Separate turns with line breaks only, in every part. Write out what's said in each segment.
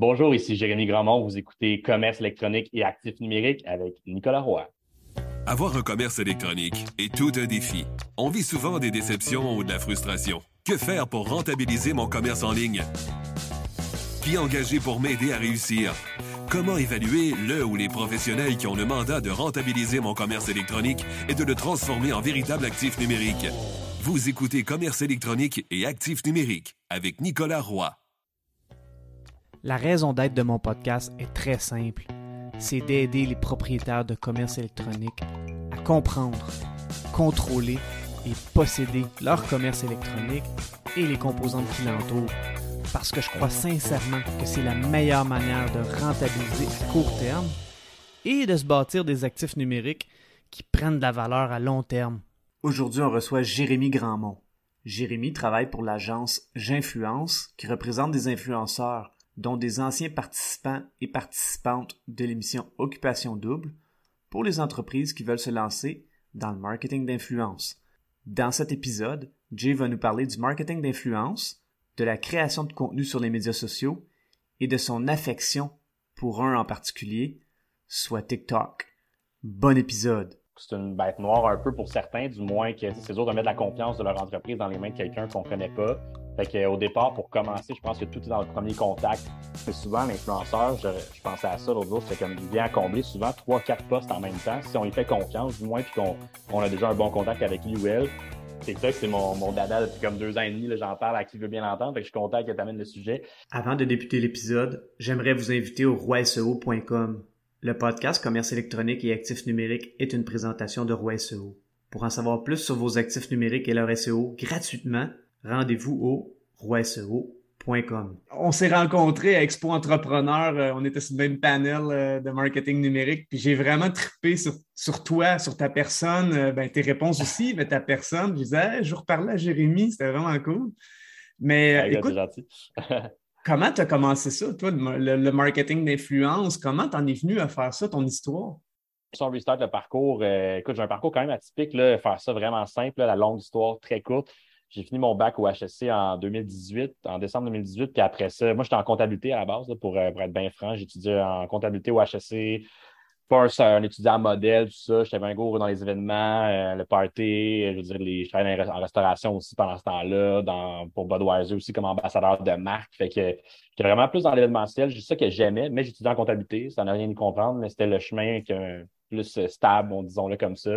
Bonjour, ici Jérémy Grandmont. Vous écoutez Commerce électronique et actifs numériques avec Nicolas Roy.
Avoir un commerce électronique est tout un défi. On vit souvent des déceptions ou de la frustration. Que faire pour rentabiliser mon commerce en ligne? Qui engager pour m'aider à réussir? Comment évaluer le ou les professionnels qui ont le mandat de rentabiliser mon commerce électronique et de le transformer en véritable actif numérique? Vous écoutez Commerce électronique et actifs numériques avec Nicolas Roy.
La raison d'être de mon podcast est très simple. C'est d'aider les propriétaires de commerce électronique à comprendre, contrôler et posséder leur commerce électronique et les composantes qui l'entourent. Parce que je crois sincèrement que c'est la meilleure manière de rentabiliser à court terme et de se bâtir des actifs numériques qui prennent de la valeur à long terme. Aujourd'hui, on reçoit Jérémy Grandmont. Jérémy travaille pour l'agence J'influence qui représente des influenceurs dont des anciens participants et participantes de l'émission Occupation Double, pour les entreprises qui veulent se lancer dans le marketing d'influence. Dans cet épisode, Jay va nous parler du marketing d'influence, de la création de contenu sur les médias sociaux et de son affection pour un en particulier, soit TikTok. Bon épisode!
C'est une bête noire un peu pour certains, du moins que c'est dur de mettre la confiance de leur entreprise dans les mains de quelqu'un qu'on connaît pas. Fait qu'au départ, pour commencer, je pense que tout est dans le premier contact. Mais souvent, l'influenceur, je, je, pensais à ça l'autre jour, c'est comme il vient combler souvent trois, quatre postes en même temps. Si on lui fait confiance, du moins, puis qu'on on a déjà un bon contact avec lui ou elle. TikTok, c'est mon, mon dada depuis comme deux ans et demi. J'en parle à qui veut bien l'entendre. Fait que je suis content que tu amènes le sujet.
Avant de débuter l'épisode, j'aimerais vous inviter au roiseo.com. Le podcast Commerce électronique et actifs numériques est une présentation de Roi SEO. Pour en savoir plus sur vos actifs numériques et leur SEO gratuitement, rendez-vous au roiseo.com. On s'est rencontrés à Expo Entrepreneur, euh, on était sur le même panel euh, de marketing numérique, puis j'ai vraiment trippé sur, sur, toi, sur ta personne, euh, ben, tes réponses aussi, mais ta personne. Je disais, je reparlais à Jérémy, c'était vraiment cool. Mais écoute, comment tu as commencé ça, toi, le, marketing d'influence? Comment tu en es venu à faire ça, ton histoire?
Si on restart le parcours, écoute, j'ai un parcours quand même atypique, là, faire ça vraiment simple, la longue histoire très courte. J'ai fini mon bac au HSC en 2018, en décembre 2018. Puis après ça, moi, j'étais en comptabilité à la base, pour, euh, pour, être bien franc. J'étudiais en comptabilité au HSC. Pas un, étudiant modèle, tout ça. J'étais un gros dans les événements, euh, le party. Je veux dire, les, je travaillais en restauration aussi pendant ce temps-là, pour Budweiser aussi comme ambassadeur de marque. Fait que j'étais vraiment plus dans l'événementiel. C'est ça que j'aimais, mais j'étudiais en comptabilité. Ça n'a rien à comprendre, mais c'était le chemin plus stable, disons-le comme ça.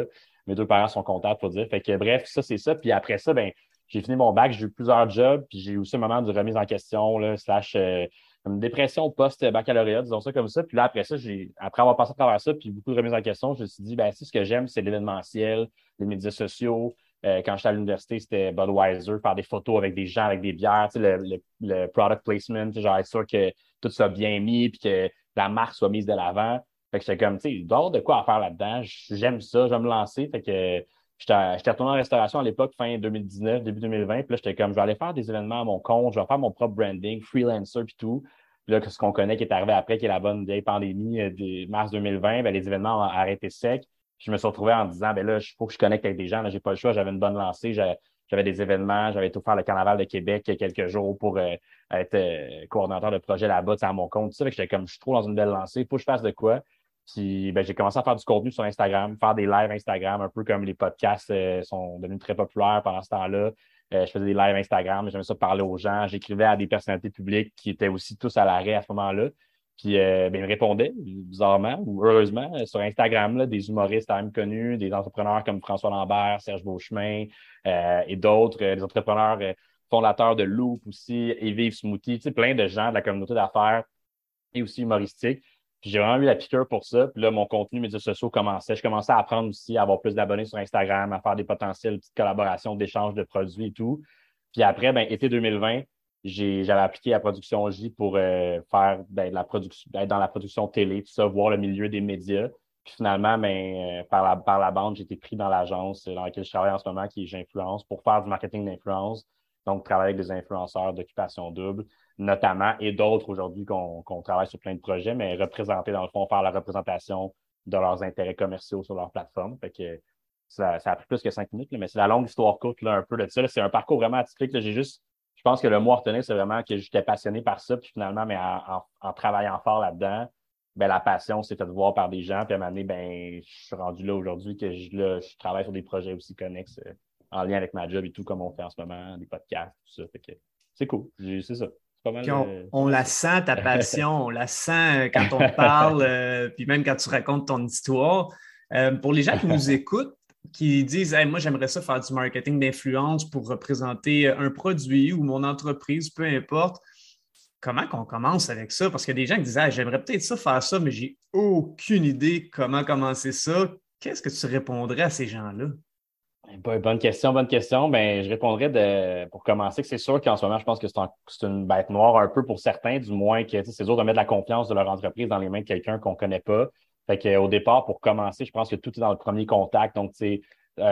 Mes deux parents sont comptables, pour dire. Fait que bref, ça, c'est ça. Puis après ça, ben j'ai fini mon bac, j'ai eu plusieurs jobs, puis j'ai eu aussi un moment de remise en question, slash euh, une dépression post-baccalauréat, disons ça comme ça. Puis là, après ça, après avoir passé à travers ça, puis beaucoup de remises en question, je me suis dit, ben, si ce que j'aime, c'est l'événementiel, les médias sociaux. Euh, quand j'étais à l'université, c'était Budweiser, faire des photos avec des gens, avec des bières, le, le, product placement, genre être sûr que tout soit bien mis, puis que la marque soit mise de l'avant. Fait que j'étais comme, tu sais, il de quoi à faire là-dedans. J'aime ça, je vais me lancer. Fait que J'étais retourné en restauration à l'époque, fin 2019, début 2020. Puis là, j'étais comme, je vais aller faire des événements à mon compte, je vais faire mon propre branding, freelancer puis tout. Puis là, ce qu'on connaît qui est arrivé après, qui est la bonne vieille pandémie euh, de mars 2020, ben, les événements ont arrêté sec. Je me suis retrouvé en disant, ben là, il faut que je connecte avec des gens. Là, j'ai pas le choix. J'avais une bonne lancée. J'avais des événements. J'avais tout faire le carnaval de Québec quelques jours pour euh, être euh, coordonnateur de projet là-bas, à mon compte. Ça fait que j'étais comme, je suis trop dans une belle lancée. Faut que je fasse de quoi? Puis ben, j'ai commencé à faire du contenu sur Instagram, faire des lives Instagram, un peu comme les podcasts euh, sont devenus très populaires pendant ce temps-là. Euh, je faisais des lives Instagram, j'aimais ça parler aux gens. J'écrivais à des personnalités publiques qui étaient aussi tous à l'arrêt à ce moment-là. Puis euh, ben, ils me répondaient, bizarrement ou heureusement, sur Instagram, là, des humoristes quand même connus, des entrepreneurs comme François Lambert, Serge Beauchemin et d'autres, des entrepreneurs fondateurs de Loop aussi, et Vive Smoothie, tu sais, plein de gens de la communauté d'affaires et aussi humoristiques j'ai vraiment eu la piqûre pour ça. Puis là, mon contenu médias sociaux commençait. Je commençais à apprendre aussi à avoir plus d'abonnés sur Instagram, à faire des potentielles petites collaborations, d'échanges de produits et tout. Puis après, ben, été 2020, j'avais appliqué à Production J pour euh, faire ben, de la production, être dans la production télé, tout ça, voir le milieu des médias. Puis finalement, ben, euh, par, la, par la bande, j'ai été pris dans l'agence dans laquelle je travaille en ce moment, qui est J'influence, pour faire du marketing d'influence. Donc, travailler avec des influenceurs d'occupation double notamment, et d'autres aujourd'hui qu'on travaille sur plein de projets, mais représenter, dans le fond, faire la représentation de leurs intérêts commerciaux sur leur plateforme. Ça, a pris plus que cinq minutes, mais c'est la longue histoire courte, là, un peu de ça. C'est un parcours vraiment atypique. J'ai juste, je pense que le mot à retenir, c'est vraiment que j'étais passionné par ça, puis finalement, mais en, travaillant fort là-dedans, ben, la passion s'est faite voir par des gens, puis à un moment donné, ben, je suis rendu là aujourd'hui que je, je travaille sur des projets aussi connexes euh, en lien avec ma job et tout, comme on fait en ce moment, des podcasts, tout ça. Fait que c'est cool, c'est ça.
on, la sent, ta passion, on la sent quand on parle, euh, puis même quand tu racontes ton histoire. Euh, pour les gens qui nous écoutent, qui disent Moi, j'aimerais ça faire du marketing d'influence pour représenter un produit ou mon entreprise, peu importe. Comment qu'on commence avec ça? Parce qu'il y a des gens qui disent J'aimerais peut-être ça faire ça, mais j'ai aucune idée comment commencer ça. Qu'est-ce que tu répondrais à ces gens-là?
Bonne question, bonne question. Ben, je répondrais de, pour commencer que c'est sûr qu'en ce moment, je pense que c'est une bête noire un peu pour certains, du moins que c'est dur de mettre la confiance de leur entreprise dans les mains de quelqu'un qu'on ne connaît pas. Fait qu'au départ, pour commencer, je pense que tout est dans le premier contact. Donc, euh,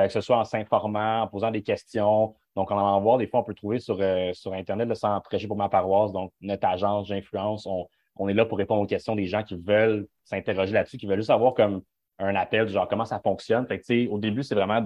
que ce soit en s'informant, en posant des questions. Donc, en allant voir, des fois, on peut trouver sur, euh, sur Internet, le sans prêcher pour ma paroisse, donc notre agence d'influence, on, on, est là pour répondre aux questions des gens qui veulent s'interroger là-dessus, qui veulent juste avoir comme un appel, genre comment ça fonctionne? Fait que, au début, c'est vraiment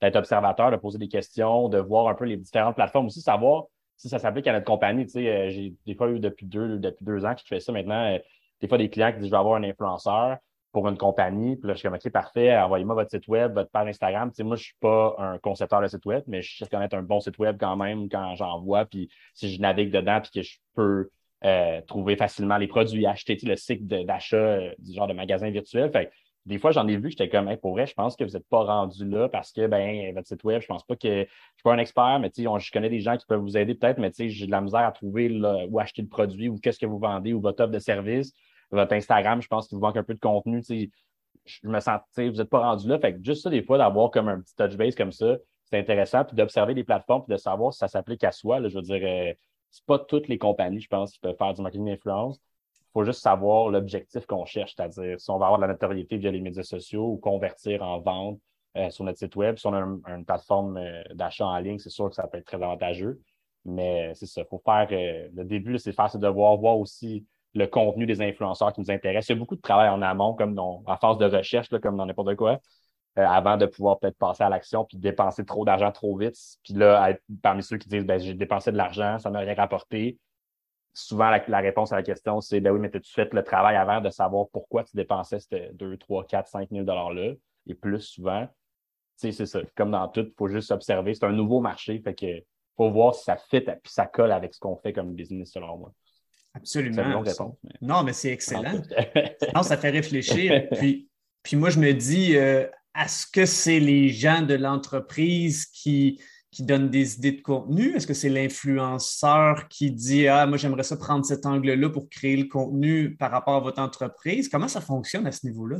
d'être observateur, de poser des questions, de voir un peu les différentes plateformes aussi, savoir si ça s'applique à notre compagnie. Tu sais, euh, j'ai des fois eu depuis deux, depuis deux ans que je fais ça maintenant, des fois des clients qui disent je vais avoir un influenceur pour une compagnie. Puis là, je suis comme, OK, parfait, envoyez-moi votre site web, votre page Instagram. Tu sais, moi, je suis pas un concepteur de site web, mais je sais connaître un bon site web quand même quand j'en vois. Puis si je navigue dedans, puis que je peux euh, trouver facilement les produits, acheter le cycle d'achat euh, du genre de magasin virtuel. Fait des fois, j'en ai vu, j'étais comme, pour vrai, je pense que vous n'êtes pas rendu là parce que, ben, votre site web, je pense pas que je suis pas un expert, mais sais, je connais des gens qui peuvent vous aider peut-être, mais j'ai de la misère à trouver où acheter le produit ou qu'est-ce que vous vendez ou votre offre de service votre Instagram, je pense qu'il vous manque un peu de contenu. Je me sens, vous n'êtes pas rendu là. Fait que juste ça, des fois, d'avoir comme un petit touch base comme ça, c'est intéressant. Puis d'observer les plateformes puis de savoir si ça s'applique à soi. je veux dire, euh, c'est pas toutes les compagnies, je pense, qui peuvent faire du marketing d'influence. Il faut juste savoir l'objectif qu'on cherche, c'est-à-dire si on va avoir de la notoriété via les médias sociaux ou convertir en vente euh, sur notre site web. Si on a une plateforme euh, d'achat en ligne, c'est sûr que ça peut être très avantageux. Mais c'est ça, faut faire le début, c'est faire ses devoirs, voir aussi le contenu des influenceurs qui nous intéressent. Il y a beaucoup de travail en amont, comme dans, en phase de recherche, comme dans n'importe quoi, euh, avant de pouvoir peut-être passer à l'action puis dépenser trop d'argent trop vite. Puis là, être parmi ceux qui disent ben, j'ai dépensé de l'argent, ça m'a rien rapporté. Souvent, la, réponse à la question, c'est ben oui, mais as-tu fait le travail avant de savoir pourquoi tu dépensais ces 2, 3, 4, 5 000 $-là et plus souvent. c'est ça. Comme dans tout, il faut juste observer. C'est un nouveau marché. Fait que faut voir si ça fit et ça colle avec ce qu'on fait comme business selon moi.
Absolument. Non, mais c'est excellent. non, ça fait réfléchir. puis, puis moi, je me dis, euh, est-ce que c'est les gens de l'entreprise qui, qui donnent des idées de contenu? Est-ce que c'est l'influenceur qui dit Ah, moi, j'aimerais ça prendre cet angle-là pour créer le contenu par rapport à votre entreprise? Comment ça fonctionne à ce niveau-là?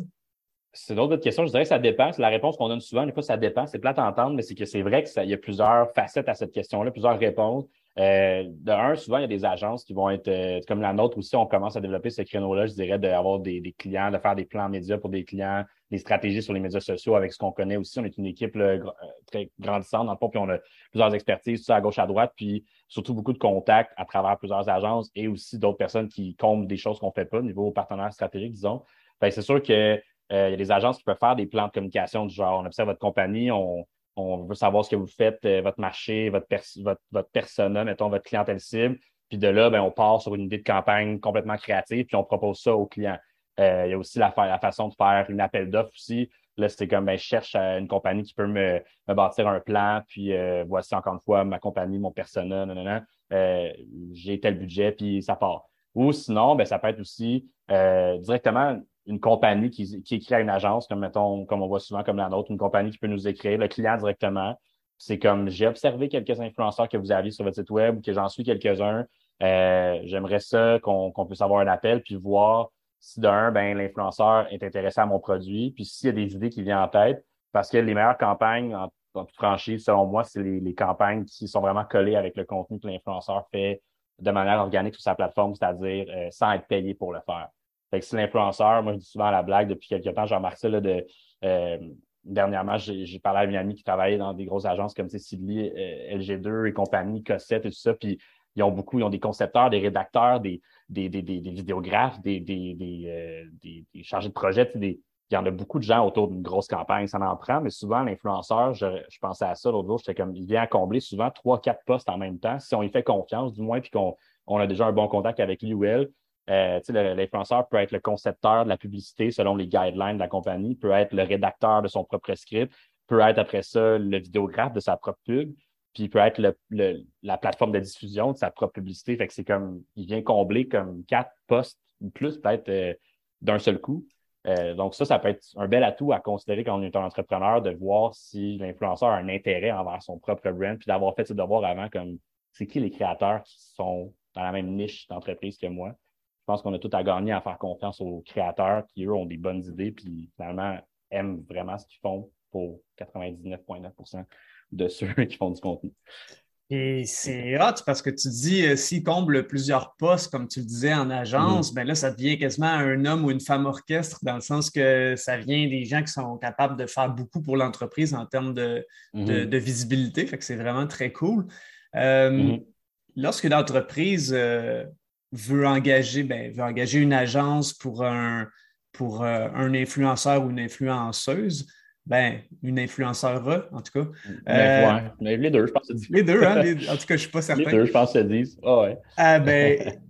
C'est d'autres questions. Je dirais que ça dépend. C'est la réponse qu'on donne souvent. Des fois, ça dépend. C'est plate à entendre, mais c'est que c'est vrai qu'il y a plusieurs facettes à cette question-là, plusieurs réponses. Euh, de un, souvent, il y a des agences qui vont être euh, comme la nôtre aussi, on commence à développer ce créneau-là, je dirais, d'avoir des, des, clients, de faire des plans médias pour des clients, des stratégies sur les médias sociaux avec ce qu'on connaît aussi. On est une équipe euh, très grandissante dans le fond, puis on a plusieurs expertises, tout ça à gauche, à droite, puis surtout beaucoup de contacts à travers plusieurs agences et aussi d'autres personnes qui comptent des choses qu'on ne fait pas au niveau partenaire stratégique, disons. c'est sûr qu'il y a des agences qui peuvent faire des plans de communication du genre, on observe votre compagnie, on on veut savoir ce que vous faites, euh, votre marché, votre, votre, persona, mettons, votre clientèle cible. Puis de là, ben, on part sur une idée de campagne complètement créative, puis on propose ça aux clients. Euh, il y a aussi la, façon de faire une appel d'offres aussi. Là, c'était comme, ben, je cherche euh, une compagnie qui peut me, bâtir un plan, puis voici encore une fois ma compagnie, mon persona, j'ai tel budget, puis ça part. Ou sinon, ben, ça peut être aussi directement une compagnie qui, qui écrit à une agence, comme mettons, comme on voit souvent comme la nôtre, une compagnie qui peut nous écrire, le client directement. C'est comme j'ai observé quelques influenceurs que vous aviez sur votre site web ou que j'en suis quelques-uns. Euh, j'aimerais ça qu'on puisse avoir un appel puis voir si d'un, ben, l'influenceur est intéressé à mon produit, puis s'il y a des idées qui viennent en tête, parce que les meilleures campagnes, en, toute franchise, selon moi, c'est les, campagnes qui sont vraiment collées avec le contenu que l'influenceur fait de manière organique sur sa plateforme, c'est-à-dire euh, sans être payé pour le faire. Fait que c'est l'influenceur, moi je dis souvent à la blague depuis quelques temps, j'ai remarqué ça de euh, dernièrement, j'ai parlé à une amie qui travaillait dans des grosses agences comme Sidley, euh, LG2 et compagnie, Cossette et tout ça, puis ils ont beaucoup, ils ont des concepteurs, des rédacteurs, des, des, des, des, vidéographes, des, des, des, euh, chargés de projet, des, il y en a beaucoup de gens autour d'une grosse campagne, ça en prend, mais souvent, l'influenceur, je, je, pensais à ça l'autre jour, j'étais comme, il vient combler souvent trois, quatre postes en même temps, si on y fait confiance, du moins, puis qu'on on a déjà un bon contact avec lui ou elle. Euh, l'influenceur peut être le concepteur de la publicité selon les guidelines de la compagnie, peut être le rédacteur de son propre script, peut être après ça le vidéographe de sa propre pub, puis peut être la plateforme de diffusion de sa propre publicité. Fait que c'est comme, il vient combler comme quatre postes ou plus peut-être euh, d'un seul coup. Euh, donc, ça, ça peut être un bel atout à considérer quand on est un entrepreneur de voir si l'influenceur a un intérêt envers son propre brand, puis d'avoir fait ses devoirs avant, comme c'est qui les créateurs qui sont dans la même niche d'entreprise que moi. Je pense qu'on a tout à gagner à faire confiance aux créateurs qui, eux, ont des bonnes idées, puis finalement aiment vraiment ce qu'ils font pour 99,9% de ceux qui font du contenu.
Et c'est hot parce que tu dis, euh, s'il comble plusieurs postes, comme tu le disais en agence, mm. ben là, ça devient quasiment un homme ou une femme orchestre, dans le sens que ça vient des gens qui sont capables de faire beaucoup pour l'entreprise en termes de, mm-hmm. visibilité. Fait que c'est vraiment très cool. Euh, mm-hmm. Lorsque l'entreprise euh, veut, engager, ben, veut engager une agence pour un, pour, un influenceur ou une influenceuse, ben, une influenceur, en tout cas.
Ben, euh, les deux, je pense que
c'est Les deux, hein? en tout cas, je ne suis pas certain.
Les deux, je pense que c'est disent. Ah ouais.
Ah, ben,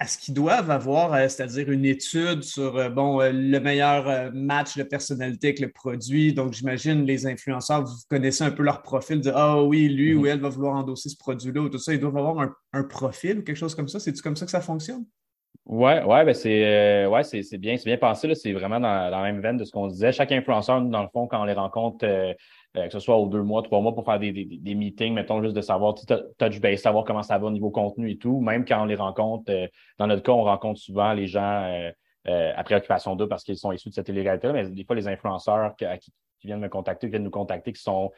est-ce qu'ils doivent avoir, euh, c'est-à-dire une étude sur euh, bon, le meilleur match de personnalité avec le produit? Donc, j'imagine les influenceurs, vous connaissez un peu leur profil, de Ah oui, lui ou mm-hmm. elle va vouloir endosser ce produit-là ou tout ça. Ils doivent avoir un, un profil ou quelque chose comme ça. C'est-tu comme ça que ça fonctionne?
Ouais, ouais, ben c'est euh, ouais, c'est, bien, c'est bien pensé. C'est vraiment dans, dans, la même veine de ce qu'on disait. Chaque influenceur, dans le fond, quand on les rencontre, euh, euh, que ce soit aux deux mois, trois mois, pour faire des, des, des meetings, mettons, juste de savoir, touch base, savoir comment ça va au niveau contenu et tout. Même quand on les rencontre, dans notre cas, on rencontre souvent les gens à préoccupation d'eux parce qu'ils sont issus de cette illégalité-là, mais des fois, les influenceurs qui, viennent me contacter, qui viennent nous contacter, qui sont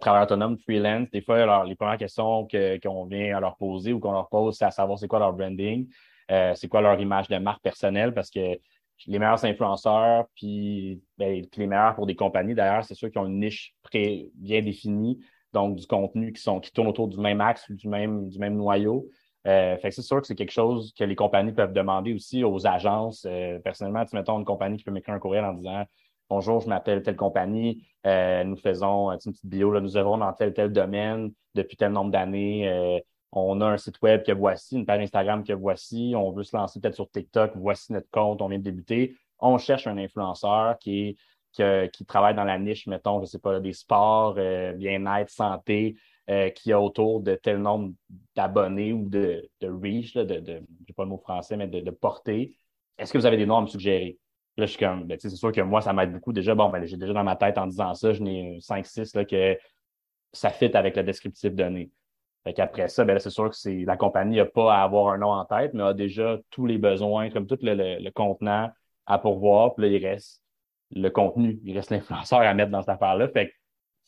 travailleurs autonomes, freelance, des fois, les premières questions que, qu'on vient à leur poser ou qu'on leur pose, c'est à savoir c'est quoi leur branding. Euh, c'est quoi leur image de marque personnelle, parce que les meilleurs influenceurs, puis, ben, les meilleurs pour des compagnies, d'ailleurs, c'est ceux qui ont une niche très bien définie, donc du contenu qui, sont, qui tourne autour du même axe ou du même, du même noyau. Euh, fait que c'est sûr que c'est quelque chose que les compagnies peuvent demander aussi aux agences. Euh, personnellement, tu mettons une compagnie qui peut m'écrire un courriel en disant Bonjour, je m'appelle telle compagnie, nous faisons une petite bio, nous œuvrons dans tel tel domaine depuis tel nombre d'années on a un site web que voici, une page Instagram que voici, on veut se lancer peut-être sur TikTok, voici notre compte, on vient de débuter. On cherche un influenceur qui, qui travaille dans la niche, mettons, je ne sais pas, des sports, euh, bien-être, santé, euh, qui a autour de tel nombre d'abonnés ou de, de reach, de, de je n'ai pas le mot français, mais de, de portée. Est-ce que vous avez des noms à me suggérer? Là, je suis comme, ben, c'est sûr que moi, ça m'aide beaucoup. Déjà, bon, ben, j'ai déjà dans ma tête en disant ça, je n'ai 5-6 que ça fit avec le descriptif donné. Fait qu'après ça, ben c'est sûr que c'est la compagnie n'a pas à avoir un nom en tête, mais a déjà tous les besoins, comme tout le, le, contenant à pourvoir. Puis là, il reste le contenu, il reste l'influenceur à mettre dans cette affaire-là. Fait que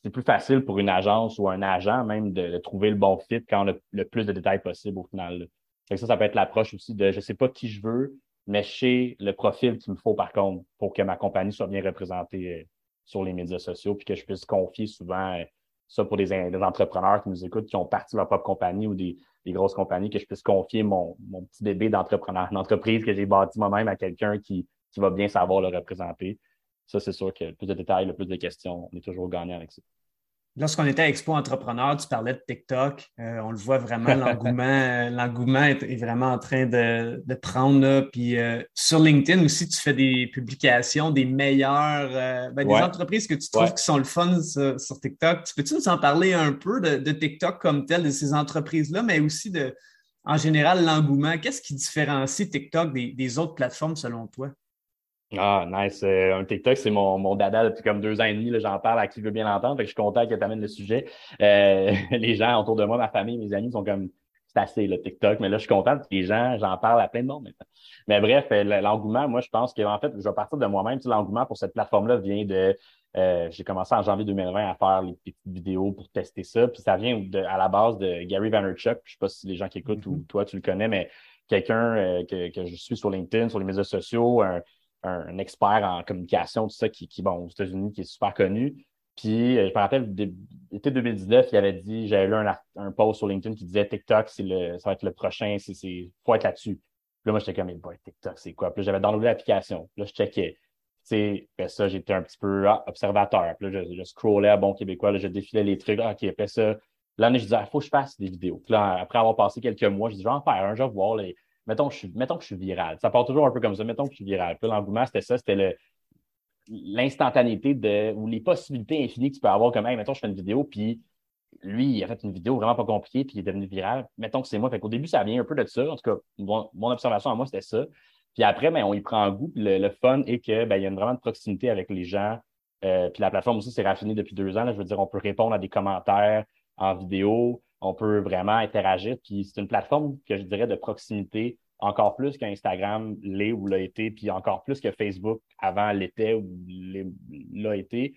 c'est plus facile pour une agence ou un agent même de, trouver le bon fit quand on a le plus de détails possible au final. Fait que ça, ça peut être l'approche aussi de je sais pas qui je veux, mais je sais le profil qu'il me faut par contre pour que ma compagnie soit bien représentée euh, sur les médias sociaux puis que je puisse confier souvent euh, ça pour des, entrepreneurs qui nous écoutent, qui ont parti leur propre compagnie ou des, grosses compagnies, que je puisse confier mon, petit bébé d'entrepreneur, une entreprise que j'ai bâti moi-même à quelqu'un qui, qui va bien savoir le représenter. Ça, c'est sûr que plus de détails, le plus de questions, on est toujours gagnant avec ça.
Lorsqu'on était à Expo Entrepreneur, tu parlais de TikTok. Euh, on le voit vraiment, l'engouement, euh, l'engouement est, vraiment en train de, prendre. Puis euh, sur LinkedIn aussi, tu fais des publications des meilleures, ben, des entreprises que tu trouves qui sont le fun sur, TikTok. Tu peux-tu nous en parler un peu de, TikTok comme tel, de ces entreprises-là, mais aussi de, en général, l'engouement? Qu'est-ce qui différencie TikTok des autres plateformes selon toi?
Ah, nice. Euh, un TikTok, c'est mon, mon dada depuis comme deux ans et demi. J'en parle à qui veut bien l'entendre. Fait que je suis content que tu amènes le sujet. Euh, les gens autour de moi, ma famille, mes amis sont comme c'est assez le TikTok, mais là, je suis content que les gens, j'en parle à plein de monde maintenant. Mais bref, euh, l'engouement, moi, je pense qu'en fait, je vais partir de moi-même. Tu l'engouement pour cette plateforme-là vient de. Euh, j'ai commencé en janvier 2020 à faire les petites vidéos pour tester ça. Puis ça vient de, à la base de Gary Vaynerchuk. Je sais pas si les gens qui écoutent ou mm-hmm. toi, tu le connais, mais quelqu'un que, que je suis sur LinkedIn, sur les médias sociaux, un, un, expert en communication, tout ça, qui, qui bon, aux États-Unis, qui est super connu. Puis, euh, je me rappelle, l'été 2019, il avait dit, j'avais lu un, un, post sur LinkedIn qui disait TikTok, le, ça va être le prochain, c'est, faut être là-dessus. Puis là, moi, j'étais comme, mais TikTok, c'est quoi? Puis j'avais downloadé l'application. Là, je checkais. sais, ça, j'étais un petit peu ah, observateur. Puis là, je, scrollais à bon québécois, là, je défilais les trucs. Ah, OK, après ça, l'année, je disais, il faut que je fasse des vidéos. Puis là, après avoir passé quelques mois, je dis, je vais en faire un, je vais voir. Les... Mettons, que je suis, viral. Ça part toujours un peu comme ça. Mettons que je suis viral. Puis l'engouement, c'était ça, c'était le, l'instantanéité ou les possibilités infinies que tu peux avoir comme hey, mettons je fais une vidéo puis lui il a fait une vidéo vraiment pas compliquée puis il est devenu viral. Mettons que c'est moi. Fait qu'au début ça vient un peu de ça. En tout cas mon, observation à moi c'était ça. Puis après ben, on y prend goût. Puis le, fun est que ben, il y a une, vraiment de proximité avec les gens. Euh, puis la plateforme aussi s'est raffinée depuis deux ans là, je veux dire on peut répondre à des commentaires en vidéo on peut vraiment interagir puis c'est une plateforme que je dirais de proximité encore plus qu'Instagram l'est ou l'a été, puis encore plus que Facebook avant l'était ou l'a été.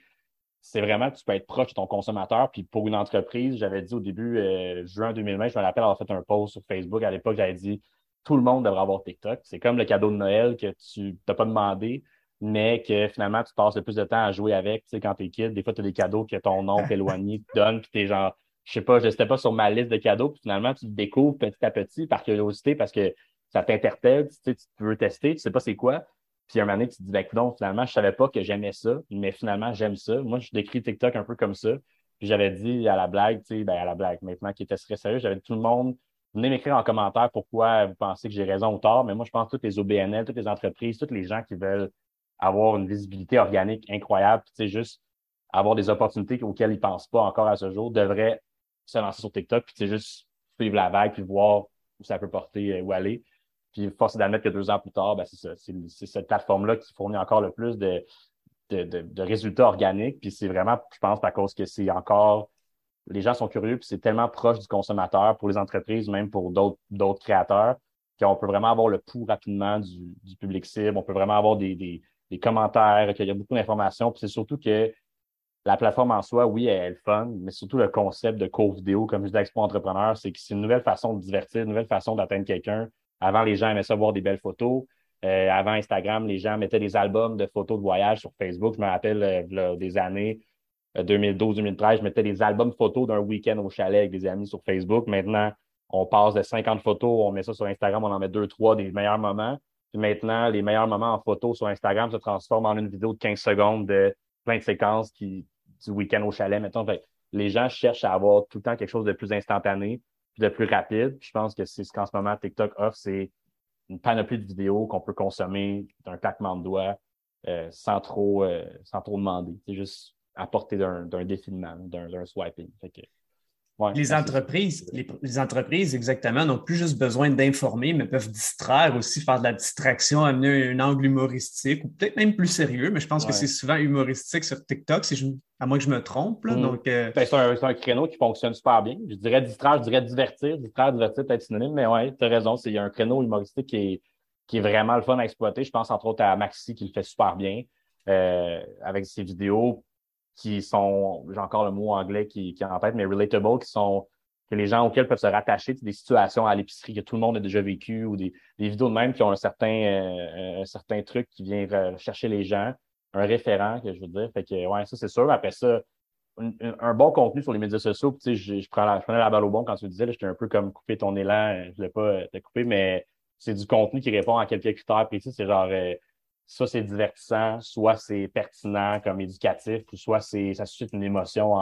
C'est vraiment que tu peux être proche de ton consommateur. Puis pour une entreprise, j'avais dit au début, euh, juin 2020, je me rappelle avoir fait un post sur Facebook. À l'époque, j'avais dit tout le monde devrait avoir TikTok. C'est comme le cadeau de Noël que tu n'as pas demandé, mais que finalement, tu passes le plus de temps à jouer avec. Tu sais, quand tu es kid, des fois, tu as des cadeaux que ton oncle éloigné te donne, puis tu es genre, je sais pas, je n'étais pas sur ma liste de cadeaux, puis finalement, tu te découvres petit à petit par curiosité parce que ça t'interpelle, tu, sais, tu veux tester, tu sais pas c'est quoi. Puis un moment donné, tu te dis, ben, non, finalement, je savais pas que j'aimais ça, mais finalement, j'aime ça. Moi, je décris TikTok un peu comme ça. Puis j'avais dit à la blague, tu sais, ben, à la blague, maintenant qui était très sérieux, j'avais dit tout le monde, venez m'écrire en commentaire pourquoi vous pensez que j'ai raison ou tort. Mais moi, je pense que toutes les OBNL, toutes les entreprises, tous les gens qui veulent avoir une visibilité organique incroyable, tu sais, juste avoir des opportunités auxquelles ils pensent pas encore à ce jour, devraient se lancer sur TikTok, puis juste suivre la vague, puis voir où ça peut porter, euh, où aller. Puis force d'admettre que deux ans plus tard, ben, c'est cette plateforme-là qui fournit encore le plus de, de, résultats organiques. Puis c'est vraiment, je pense, à cause que c'est encore les gens sont curieux, puis c'est tellement proche du consommateur pour les entreprises, même pour d'autres créateurs, qu'on peut vraiment avoir le pouls rapidement du, public cible. On peut vraiment avoir des, des, des commentaires, qu'il y a beaucoup d'informations. Puis c'est surtout que la plateforme en soi, oui, elle est fun, mais surtout le concept de cours vidéo, comme je dis Expo Entrepreneur, c'est que c'est une nouvelle façon de divertir, une nouvelle façon d'atteindre quelqu'un avant, les gens aimaient ça voir des belles photos. Euh, avant Instagram, les gens mettaient des albums de photos de voyage sur Facebook. Je me rappelle euh, des années 2012-2013, euh, je mettais des albums photos d'un week-end au chalet avec des amis sur Facebook. Maintenant, on passe de 50 photos, on met ça sur Instagram, on en met deux, trois des meilleurs moments. Puis maintenant, les meilleurs moments en photo sur Instagram se transforment en une vidéo de 15 secondes de plein de séquences qui, du week-end au chalet. Mettons, les gens cherchent à avoir tout le temps quelque chose de plus instantané de plus rapide. je pense que c'est ce qu'en ce moment TikTok offre, c'est une panoplie de vidéos qu'on peut consommer d'un claquement de doigts euh, sans trop euh, sans trop demander. C'est juste à portée d'un défilement, d'un swiping. Fait que,
les entreprises, les, entreprises, exactement, n'ont plus juste besoin d'informer, mais peuvent distraire aussi, faire de la distraction, amener un angle humoristique ou peut-être même plus sérieux, mais je pense que c'est souvent humoristique sur TikTok, à moins que je me trompe. Mm. donc,
euh, ben, c'est, un, créneau qui fonctionne super bien. Je dirais distraire, je dirais divertir. Distraire, divertir, peut-être synonyme, mais oui, tu as raison. Il y a un créneau humoristique qui est, qui est vraiment le fun à exploiter. Je pense entre autres à Maxi qui le fait super bien euh, avec ses vidéos qui sont, j'ai encore le mot anglais qui, qui est en tête, mais relatable, qui sont que les gens auxquels peuvent se rattacher, des situations à l'épicerie que tout le monde a déjà vécu ou des, des vidéos de même qui ont un certain, euh, un certain truc qui vient chercher les gens, un référent, que je veux dire. Fait que, ouais, ça, c'est sûr. Après ça, un, bon contenu sur les médias sociaux, tu sais, je, prends la, je prenais la balle au bon quand tu le disais, j'étais un peu comme couper ton élan, je ne voulais pas te couper, mais c'est du contenu qui répond à quelques critères précis. C'est genre, euh, soit c'est divertissant, soit c'est pertinent comme éducatif, ou soit c'est ça suscite une émotion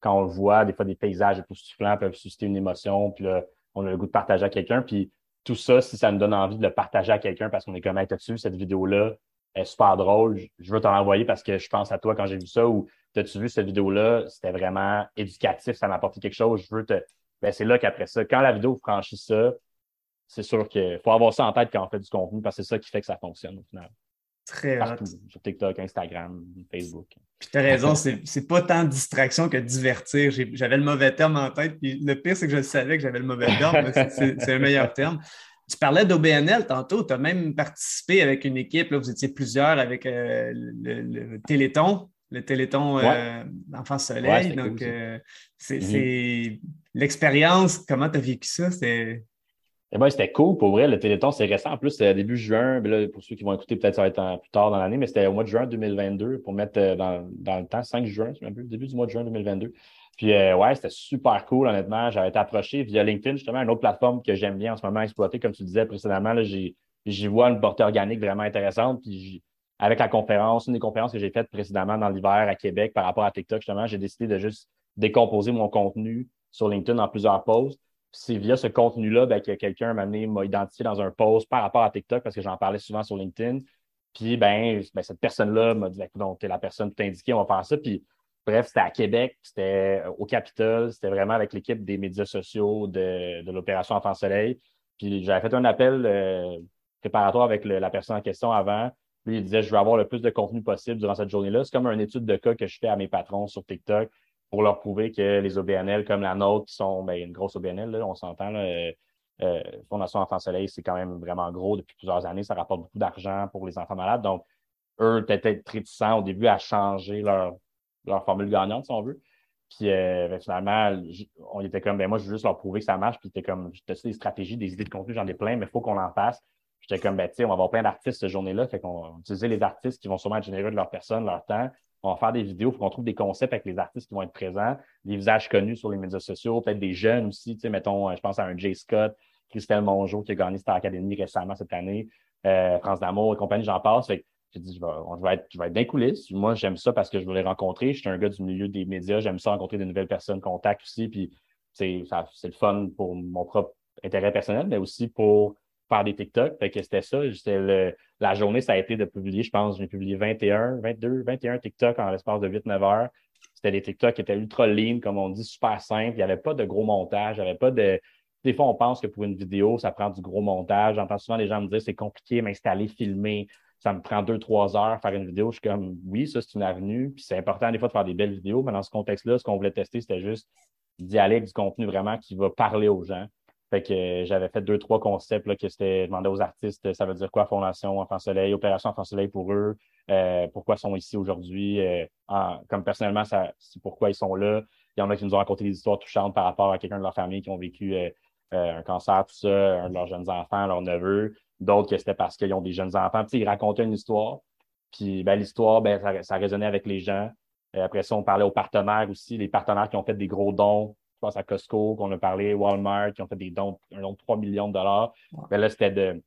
quand on le voit. Des fois, des paysages époustouflants peuvent susciter une émotion, puis là, on a le goût de partager à quelqu'un. Puis tout ça, si ça nous donne envie de le partager à quelqu'un parce qu'on est comme, hey, t'as-tu cette vidéo-là? est super drôle, je veux t'en envoyer parce que je pense à toi quand j'ai vu ça ou t'as-tu vu cette vidéo-là? C'était vraiment éducatif, ça m'a apporté quelque chose, je veux te. Ben, c'est là qu'après ça, quand la vidéo franchit ça, c'est sûr qu'il faut avoir ça en tête quand on fait du contenu parce que c'est ça qui fait que ça fonctionne au final.
Très
Partout, Sur TikTok, Instagram, Facebook.
Puis tu as raison, c'est pas tant distraction que divertir. J'avais le mauvais terme en tête. Puis le pire, c'est que je savais que j'avais le mauvais terme. c'est le meilleur terme. Tu parlais d'OBNL tantôt. Tu as même participé avec une équipe. Là, vous étiez plusieurs avec euh, le, Téléthon. Le Téléthon euh, Enfant Soleil. Donc, euh, c'est mm-hmm. l'expérience. Comment tu as vécu ça? C'était.
Eh ben, c'était cool pour vrai. Le Téléthon, c'est récent. En plus, c'était début juin. Là, pour ceux qui vont écouter, peut-être ça va être plus tard dans l'année, mais c'était au mois de juin 2022 pour mettre euh, dans, dans le temps, 5 juin, un peu, début du mois de juin 2022. Puis euh, ouais, c'était super cool, honnêtement. J'avais été approché via LinkedIn, justement, une autre plateforme que j'aime bien en ce moment exploiter, comme tu disais précédemment. J'y vois une portée organique vraiment intéressante. Puis avec la conférence, une des conférences que j'ai faites précédemment dans l'hiver à Québec par rapport à TikTok, justement, j'ai décidé de juste décomposer mon contenu sur LinkedIn en plusieurs posts. C'est via ce contenu-là ben, que quelqu'un m'a identifié dans un post par rapport à TikTok parce que j'en parlais souvent sur LinkedIn. Puis, ben, ben cette personne-là m'a dit, donc, t'es la personne qui t'a indiqué, on va faire ça. Puis, bref, c'était à Québec, c'était au Capitole, c'était vraiment avec l'équipe des médias sociaux de, de l'opération Enfant Soleil. Puis, j'avais fait un appel euh, préparatoire avec la personne en question avant. Lui, il disait, je veux avoir le plus de contenu possible durant cette journée-là. C'est comme une étude de cas que je fais à mes patrons sur TikTok pour leur prouver que les OBNL comme la nôtre, qui sont ben, une grosse OBNL, là, on s'entend, euh, euh, Fondation Enfants Soleil, c'est quand même vraiment gros depuis plusieurs années. Ça rapporte beaucoup d'argent pour les enfants malades. Donc, eux peut-être réticents au début à changer leur, formule gagnante, si on veut. Puis euh, ben, finalement, on était comme, ben moi, je veux juste leur prouver que ça marche. Puis comme, je des stratégies, des idées de contenu, j'en ai plein, mais il faut qu'on en fasse. J'étais comme, ben, tu sais, on va avoir plein d'artistes cette journée-là. Fait qu'on va utiliser les artistes qui vont sûrement être généreux de leur personne, leur temps. On va faire des vidéos, il faut qu'on trouve des concepts avec les artistes qui vont être présents, des visages connus sur les médias sociaux, peut-être des jeunes aussi. Tu sais, mettons, je pense à un Jay Scott, Christelle Mongeau qui a gagné Star Academy récemment cette année, euh, France d'Amour et compagnie, j'en passe. J'ai dit, je vais, je vais être, je vais être coulisses. Moi, j'aime ça parce que je veux rencontrer. Je suis un gars du milieu des médias. J'aime ça rencontrer de nouvelles personnes, contact aussi. Puis, c'est le fun pour mon propre intérêt personnel, mais aussi pour faire des TikTok. Fait que c'était ça. Le, la journée, ça a été de publier, je pense, j'ai publié 21, 22, 21 TikTok en l'espace de 8-9 heures. C'était des TikTok qui étaient ultra lean, comme on dit, super simple. Il n'y avait pas de gros montage, il avait pas de. Des fois, on pense que pour une vidéo, ça prend du gros montage. J'entends souvent les gens me dire c'est compliqué m'installer, filmer. Ça me prend deux, trois heures faire une vidéo. Je suis comme oui, ça, c'est une avenue. Puis c'est important des fois de faire des belles vidéos. Mais dans ce contexte-là, ce qu'on voulait tester, c'était juste d'y aller du contenu vraiment qui va parler aux gens. Que euh, j'avais fait deux, trois concepts là, que c'était demander aux artistes, ça veut dire quoi Fondation Enfant Soleil, Opération Enfant Soleil pour eux, euh, pourquoi ils sont ici aujourd'hui. Euh, comme personnellement, ça, c'est pourquoi ils sont là. Il y en a qui nous ont raconté des histoires touchantes par rapport à quelqu'un de leur famille qui ont vécu un cancer, tout ça, un de leurs jeunes enfants, leurs neveux. D'autres que c'était parce qu'ils ont des jeunes enfants. Puis, ils racontaient une histoire. Puis ben, l'histoire, ben, ça, ça résonnait avec les gens. après ça, on parlait aux partenaires aussi, les partenaires qui ont fait des gros dons je pense à Costco, qu'on a parlé, Walmart, qui ont fait des dons, un don de 3 millions de dollars. Mais là, c'était de.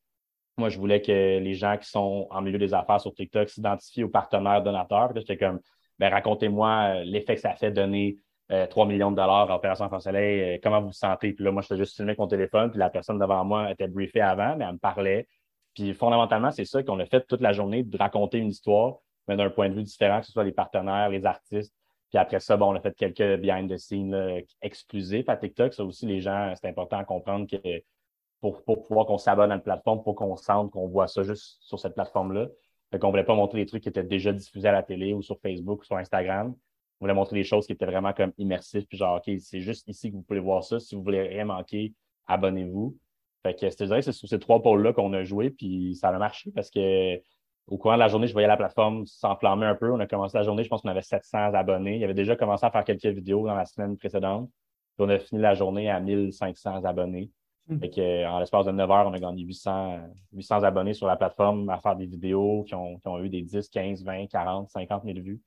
Moi, je voulais que les gens qui sont en milieu des affaires sur TikTok s'identifient aux partenaires donateurs. J'étais comme, ben, racontez-moi euh, l'effet que ça fait donner 3 euh, millions de dollars à Opération Enfant Soleil, euh, comment vous vous sentez? Puis là, moi, je faisais juste filmer avec mon téléphone, puis la personne devant moi était briefée avant, mais elle me parlait. Puis fondamentalement, c'est ça qu'on a fait toute la journée, de raconter une histoire, mais d'un point de vue différent, que ce soit les partenaires, les artistes, puis après ça, bon, on a fait quelques behind the scenes exclusifs à TikTok. Ça aussi, les gens, c'est important à comprendre que pour, pour pouvoir qu'on s'abonne à une plateforme, pour qu'on sente qu'on voit ça juste sur cette plateforme-là. Fait qu'on voulait pas montrer des trucs qui étaient déjà diffusés à la télé ou sur Facebook ou sur Instagram. On voulait montrer des choses qui étaient vraiment comme immersives. Puis genre, OK, c'est juste ici que vous pouvez voir ça. Si vous voulez rien manquer, abonnez-vous. Fait que c'est sur ces trois pôles-là qu'on a joué, puis ça a marché parce que au courant de la journée, je voyais la plateforme s'enflammer un peu. On a commencé la journée, je pense qu'on avait 700 abonnés. Il avait déjà commencé à faire quelques vidéos dans la semaine précédente. Puis on a fini la journée à 1500 abonnés. Hmm. Fait que, en l'espace de 9 heures, on a gagné 800, 800 abonnés sur la plateforme à faire des vidéos qui ont, qui ont eu des 10, 15, 20, 40, 50 000 vues.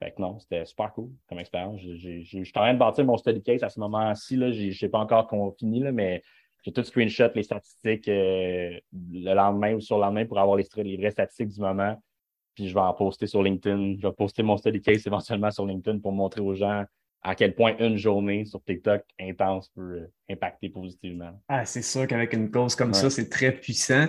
Fait que non, c'était super cool comme expérience. Je suis en train de bâtir mon study case à ce moment-ci. Je ne sais pas encore qu'on finit, là, mais j'ai tout screenshot les statistiques euh, le lendemain ou sur le lendemain pour avoir les, les vraies statistiques du moment. Puis je vais en poster sur LinkedIn. Je vais poster mon study case éventuellement sur LinkedIn pour montrer aux gens à quel point une journée sur TikTok intense peut euh, impacter positivement.
Ah, c'est sûr qu'avec une cause comme ça, c'est très puissant.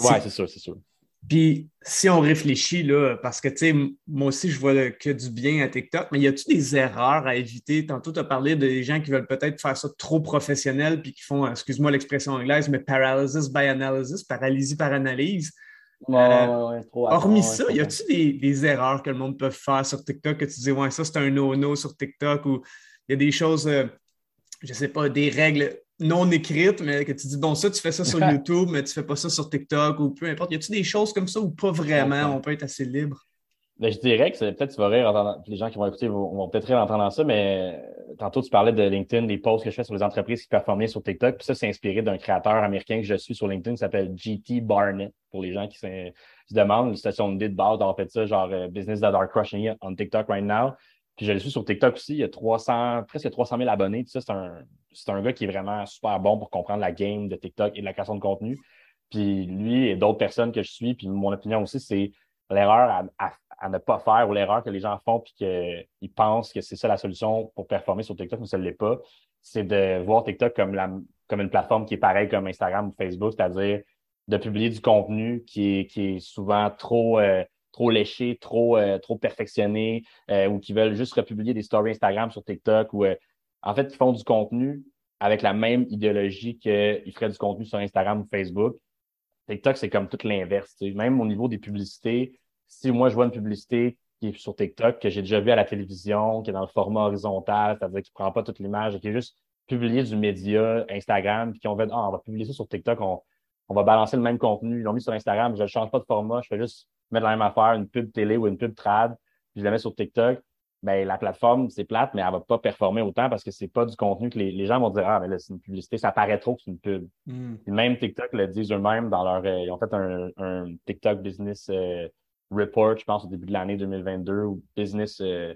Oui, c'est sûr, c'est sûr.
Puis si on réfléchit, là, parce que, tu sais, moi aussi, je vois que du bien à TikTok, mais y a-tu des erreurs à éviter? Tantôt, tu as parlé des gens qui veulent peut-être faire ça trop professionnel puis qui font, excuse-moi l'expression anglaise, mais paralysis by analysis, paralysie par analyse.
Ouais, euh,
hormis ça, y a-tu des, des, erreurs que le monde peut faire sur TikTok que tu dis, ouais, ça c'est un no-no sur TikTok ou il y a des choses, je euh, je sais pas, des règles non écrite, mais que tu dis, bon, ça, tu fais ça sur YouTube, mais tu fais pas ça sur TikTok ou peu importe. Y a-tu des choses comme ça ou pas vraiment? On peut être assez libre?
Ben, je dirais que peut-être tu vas rire, en les gens qui vont écouter vont, peut-être rire en entendant ça, mais tantôt tu parlais de LinkedIn, des posts que je fais sur les entreprises qui performent bien sur TikTok. Puis ça, c'est inspiré d'un créateur américain que je suis sur LinkedIn qui s'appelle GT Barnett. Pour les gens qui se, demandent, c'est son idée de base d'avoir fait ça, genre euh, Business that are crushing it on TikTok right now. Puis je le suis sur TikTok aussi. Il y a 300, presque 300 000 abonnés. Tout ça, c'est un, c'est un gars qui est vraiment super bon pour comprendre la game de TikTok et de la création de contenu. Puis lui et d'autres personnes que je suis, puis mon opinion aussi, c'est l'erreur à, ne pas faire ou l'erreur que les gens font puis qu'ils pensent que c'est ça la solution pour performer sur TikTok, mais ça ne l'est pas, c'est de voir TikTok comme, la, comme une plateforme qui est pareille comme Instagram ou Facebook, c'est-à-dire de publier du contenu qui est, qui est souvent trop, euh, trop léché, trop, euh, trop perfectionné, euh, ou qui veulent juste republier des stories Instagram sur TikTok, ou en fait, qui font du contenu avec la même idéologie qu'ils feraient du contenu sur Instagram ou Facebook. TikTok, c'est comme tout l'inverse. Même au niveau des publicités, si moi je vois une publicité qui est sur TikTok, que j'ai déjà vu à la télévision, qui est dans le format horizontal, c'est-à-dire qui ne prend pas toute l'image qui est juste publié du média Instagram, puis qui ont fait Ah, on va publier ça sur TikTok, on, on va balancer le même contenu. Ils l'ont mis sur Instagram, je ne change pas de format, je fais juste mettre la même affaire, une pub télé ou une pub trad, puis je la mets sur TikTok. Ben, la plateforme, c'est plate, mais elle va pas performer autant parce que c'est pas du contenu que les, gens vont dire Ah, mais là, c'est une publicité, ça paraît trop que c'est une pub. Hmm. Même TikTok le disent eux-mêmes dans leur. Euh, ils ont fait un, TikTok business euh, report, je pense, au début de l'année 2022, ou business. Euh,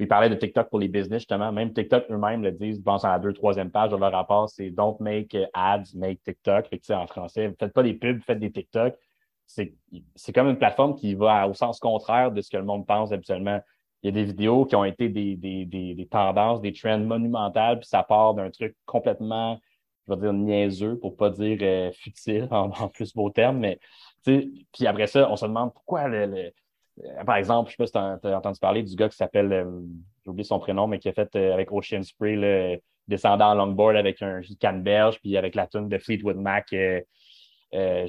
ils parlaient de TikTok pour les business, justement. Même TikTok eux-mêmes le disent, je pense à la deux, troisième page de leur rapport, c'est Don't make ads, make TikTok. Fait que, en français, faites pas des pubs, faites des TikTok. C'est comme une plateforme qui va au sens contraire de ce que le monde pense habituellement. Il y a des vidéos qui ont été des, des, des, tendances, des trends monumentales, puis ça part d'un truc complètement, je vais dire, niaiseux, pour pas dire euh, futile en, plus beau terme, mais puis après ça, on se demande pourquoi le, euh, par exemple, je sais pas si tu as, entendu parler du gars qui s'appelle, euh, j'ai oublié son prénom, mais qui a fait avec Ocean Spray, le descendant en longboard avec un canneberge, puis avec la tune de Fleetwood Mac,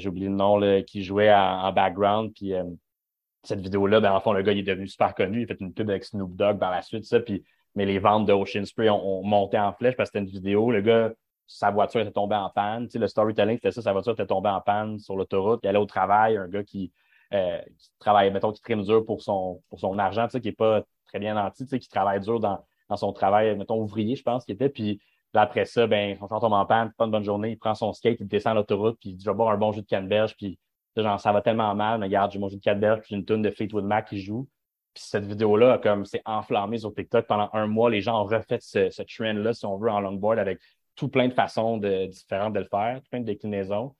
oublié le nom, qui jouait en, background, puis cette vidéo-là, ben, en fond, le gars, il est devenu super connu. Il a fait une pub avec Snoop Dogg par la suite, ça. Puis, mais les ventes de Ocean Spray ont, monté en flèche parce que c'était une vidéo. Le gars, sa voiture était tombée en panne. Tu sais, le storytelling, c'était ça, sa voiture était tombée en panne sur l'autoroute. Il allait au travail, un gars qui, euh, qui travaille, mettons, qui trime dur pour son, pour son argent, tu sais, qui n'est pas très bien nanti, tu sais, qui travaille dur dans, dans son travail, mettons, ouvrier, je pense qu'il était. Puis après ça, ben, son tombe en panne, pas une bonne journée, il prend son skate, il descend l'autoroute, puis il dit, je vais boire un bon jus de canneberge, puis Genre, ça va tellement mal, mais regarde, j'ai mangé de 4 berges, puis une tonne de Fleetwood Mac qui joue. Puis cette vidéo-là, comme c'est enflammé sur TikTok pendant un mois, les gens ont refait ce, trend-là, si on veut, en longboard avec tout plein de façons de, différentes de le faire, tout plein de déclinaisons.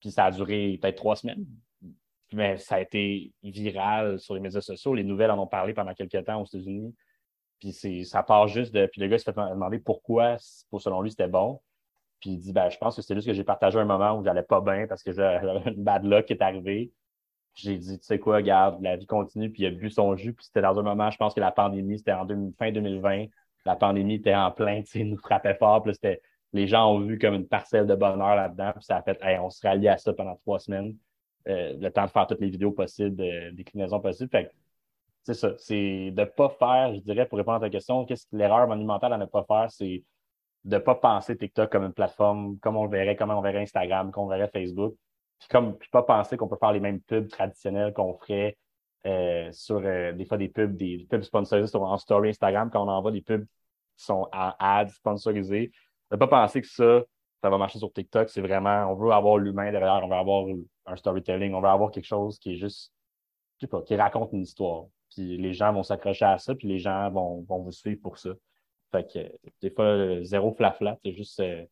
Puis ça a duré peut-être trois semaines. Mais ça a été viral sur les médias sociaux. Les nouvelles en ont parlé pendant quelques temps aux États-Unis. Puis ça part juste de. Puis le gars s'est fait demander pourquoi, pour selon lui, c'était bon. Puis il dit, ben, je pense que c'est juste que j'ai partagé un moment où j'allais pas bien parce que j'avais une bad luck qui est arrivée. J'ai dit, tu sais quoi, regarde, la vie continue, puis il a bu son jus, puis c'était dans un moment, je pense que la pandémie, c'était en fin 2020. La pandémie était en plein, tu sais, nous frappait fort, puis c'était, les gens ont vu comme une parcelle de bonheur là-dedans, puis ça a fait, hey, on se rallie à ça pendant trois semaines, euh, le temps de faire toutes les vidéos possibles, de, déclinaisons possibles. Fait c'est ça, c'est de pas faire, je dirais, pour répondre à ta question, qu'est-ce que l'erreur monumentale à ne pas faire, c'est de ne pas penser TikTok comme une plateforme, comme on le verrait, comme on verrait Instagram, comme on verrait Facebook. Puis comme puis pas penser qu'on peut faire les mêmes pubs traditionnels qu'on ferait euh, sur euh, des fois des pubs, des, pubs sponsorisées en story Instagram, quand on envoie des pubs qui sont en ads sponsorisés. Ne pas penser que ça, ça va marcher sur TikTok. C'est vraiment, on veut avoir l'humain derrière, on veut avoir un storytelling, on veut avoir quelque chose qui est juste, je sais pas, qui raconte une histoire. Puis les gens vont s'accrocher à ça, puis les gens vont, vont vous suivre pour ça. Fait que des fois, zéro flafla, c'est juste, euh,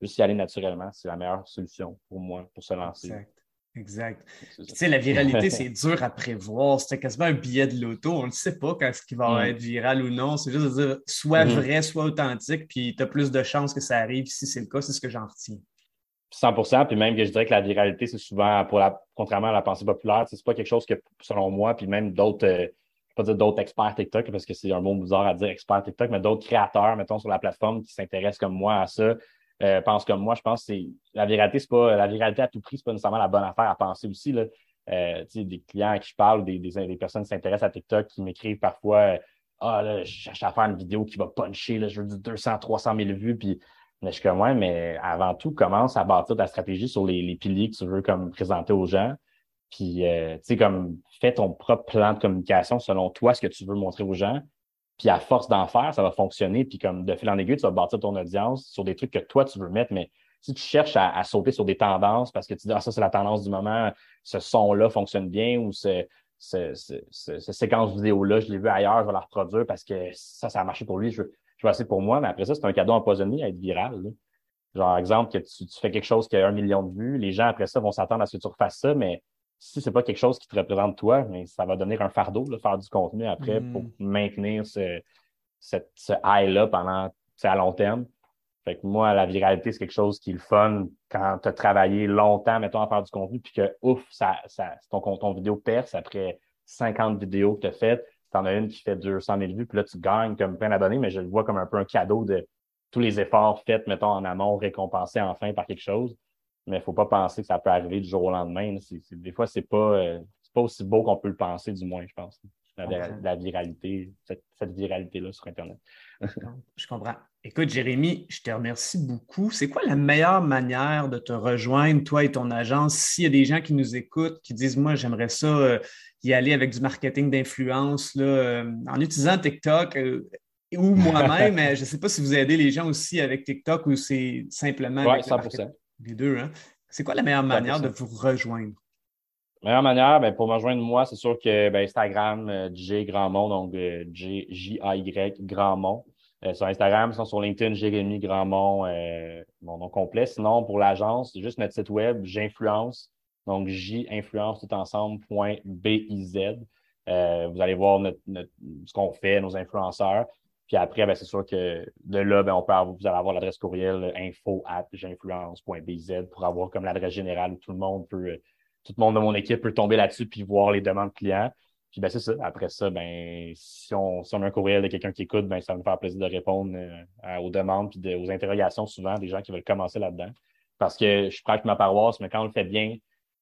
juste y aller naturellement. C'est la meilleure solution pour moi pour se lancer.
Exact. Exact. Tu sais, la viralité, c'est dur à prévoir. C'est quasiment un billet de loto. On ne sait pas quand ce qui va mm. être viral ou non. C'est juste de dire soit mm. vrai, soit authentique, puis tu as plus de chances que ça arrive. Si c'est le cas, c'est ce que j'en retiens.
100% puis même que je dirais que la viralité, c'est souvent, pour la, contrairement à la pensée populaire, c'est pas quelque chose que, selon moi, puis même d'autres, euh, pas dire d'autres experts TikTok parce que c'est un mot bizarre à dire expert TikTok, mais d'autres créateurs, mettons, sur la plateforme qui s'intéressent comme moi à ça, euh, pensent comme moi. Je pense que c'est la viralité, c'est pas la viralité à tout prix, c'est pas nécessairement la bonne affaire à penser aussi. Là. Euh, des clients à qui je parle, des, des, personnes qui s'intéressent à TikTok, qui m'écrivent parfois Ah là, je cherche à faire une vidéo qui va puncher, là, je veux dire 200, 300 000 vues, puis mais je suis comme ouais, mais avant tout, commence à bâtir ta stratégie sur les, les piliers que tu veux comme présenter aux gens. Puis, euh, tu sais, comme, fais ton propre plan de communication selon toi, ce que tu veux montrer aux gens. Puis, à force d'en faire, ça va fonctionner. Puis, comme, de fil en aiguille, tu vas bâtir ton audience sur des trucs que toi, tu veux mettre. Mais si tu cherches à, sauter sur des tendances parce que tu dis, ah, ça, c'est la tendance du moment, ce son-là fonctionne bien ou ce, ce, ce, séquence vidéo-là, je l'ai vu ailleurs, je vais la reproduire parce que ça, ça a marché pour lui, je, je vais essayer pour moi. Mais après ça, c'est un cadeau empoisonné à être viral. Genre, exemple, que tu, tu, fais quelque chose qui a un million de vues, les gens après ça vont s'attendre à ce que tu refasses ça, mais si c'est pas quelque chose qui te représente toi, mais ça va donner un fardeau, de faire du contenu après pour
Mm.
maintenir ce, cette- ce high-là pendant à long terme. Fait que moi, la viralité, c'est quelque chose qui est le fun quand tu as travaillé longtemps, mettons, à faire du contenu, puis que ouf, ça, ça, ton, ton vidéo perce après 50 vidéos que tu as faites. Tu en as une qui fait 200 000 vues, puis là, tu gagnes comme plein d'abonnés, mais je le vois comme un peu un cadeau de tous les efforts faits, mettons, en amont, récompensés enfin par quelque chose. Mais il ne faut pas penser que ça peut arriver du jour au lendemain. c'est- des fois, c'est pas, euh, c'est pas aussi beau qu'on peut le penser, du moins, je pense. La, la viralité, cette, cette viralité-là sur Internet.
Je comprends. Écoute, Jérémy, je te remercie beaucoup. C'est quoi la meilleure manière de te rejoindre, toi et ton agence, s'il y a des gens qui nous écoutent, qui disent, moi, j'aimerais ça euh, y aller avec du marketing d'influence, euh, en utilisant TikTok euh, ou moi-même, je ne sais pas si vous aidez les gens aussi avec TikTok ou c'est simplement
Oui,
avec le
100
marketing. Les deux, hein? C'est quoi la meilleure manière de vous rejoindre?
La meilleure manière, ben, pour me rejoindre moi, c'est sûr que ben, Instagram, euh, J Grandmont, donc euh, J- J-A-Y Grandmont. Euh, sur Instagram, sinon sur LinkedIn, Jérémy Grandmont, euh, mon nom complet. Sinon, pour l'agence, c'est juste notre site web, J'influence. Donc, J-influence tout ensemble, point B-I-Z. Euh, vous allez voir notre, ce qu'on fait, nos influenceurs. Puis après, ben, c'est sûr que de là, ben, on peut vous allez avoir l'adresse courriel info at pour avoir comme l'adresse générale où tout le monde peut, euh, tout le monde de mon équipe peut tomber là-dessus puis voir les demandes clients. Puis ben, c'est ça. Après ça, ben, si on, si on a un courriel de quelqu'un qui écoute, ben, ça va nous faire plaisir de répondre euh, aux demandes puis de- aux interrogations souvent des gens qui veulent commencer là-dedans. Parce que je que ma paroisse, mais quand on le fait bien,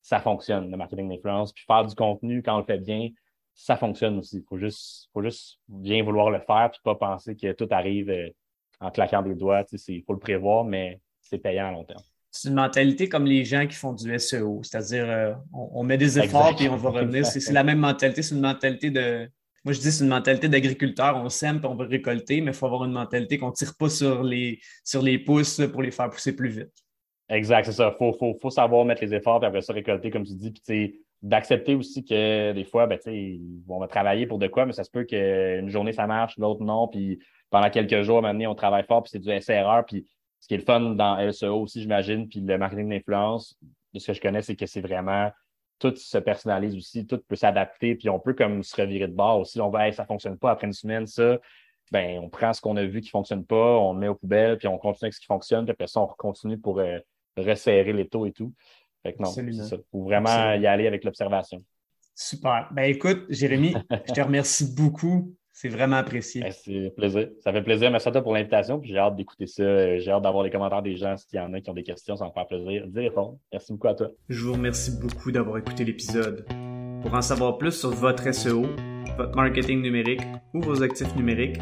ça fonctionne, le marketing d'influence. Puis faire du contenu, quand on le fait bien, ça fonctionne aussi. Il faut juste, faut juste bien vouloir le faire puis pas penser que tout arrive euh, en claquant des doigts. Il faut le prévoir, mais c'est payant à long terme.
C'est une mentalité comme les gens qui font du SEO, c'est-à-dire euh, on, on met des efforts puis on va revenir. C'est c'est la même mentalité, c'est une mentalité de. Moi, je dis c'est une mentalité d'agriculteur. On sème puis on veut récolter, mais il faut avoir une mentalité qu'on ne tire pas sur les, sur les pouces pour les faire pousser plus vite.
Exact, c'est ça. Il faut, faut, faut savoir mettre les efforts, puis après ça, récolter, comme tu dis. Puis, d'accepter aussi que des fois, ben, on va travailler pour de quoi, mais ça se peut qu'une journée, ça marche, l'autre non. Puis pendant quelques jours, maintenant, on travaille fort, puis c'est du SRR. Puis ce qui est le fun dans SEO aussi, j'imagine, puis le marketing d'influence, de ce que je connais, c'est que c'est vraiment tout se personnalise aussi, tout peut s'adapter, puis on peut comme se revirer de bord aussi. On va, hey, ça fonctionne pas après une semaine, ça. Ben, on prend ce qu'on a vu qui fonctionne pas, on le met aux poubelles, puis on continue avec ce qui fonctionne, puis après ça, on continue pour euh, resserrer les taux et tout. Fait que non, ça. faut vraiment
Absolument.
y aller avec l'observation.
Super. Ben écoute, Jérémy, je te remercie beaucoup. C'est vraiment apprécié.
Ben, c'est plaisir. Ça fait plaisir. Merci à toi pour l'invitation. Puis j'ai hâte d'écouter ça. Euh, J'ai hâte d'avoir les commentaires des gens. S'il y en a qui ont des questions, ça me fait plaisir d'y répondre. Merci beaucoup à toi.
Je vous remercie beaucoup d'avoir écouté l'épisode. Pour en savoir plus sur votre SEO, votre marketing numérique ou vos actifs numériques,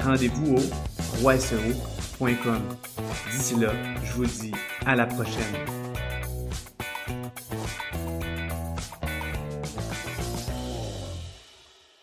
rendez-vous au roiseo.com. D'ici là, je vous dis à la prochaine.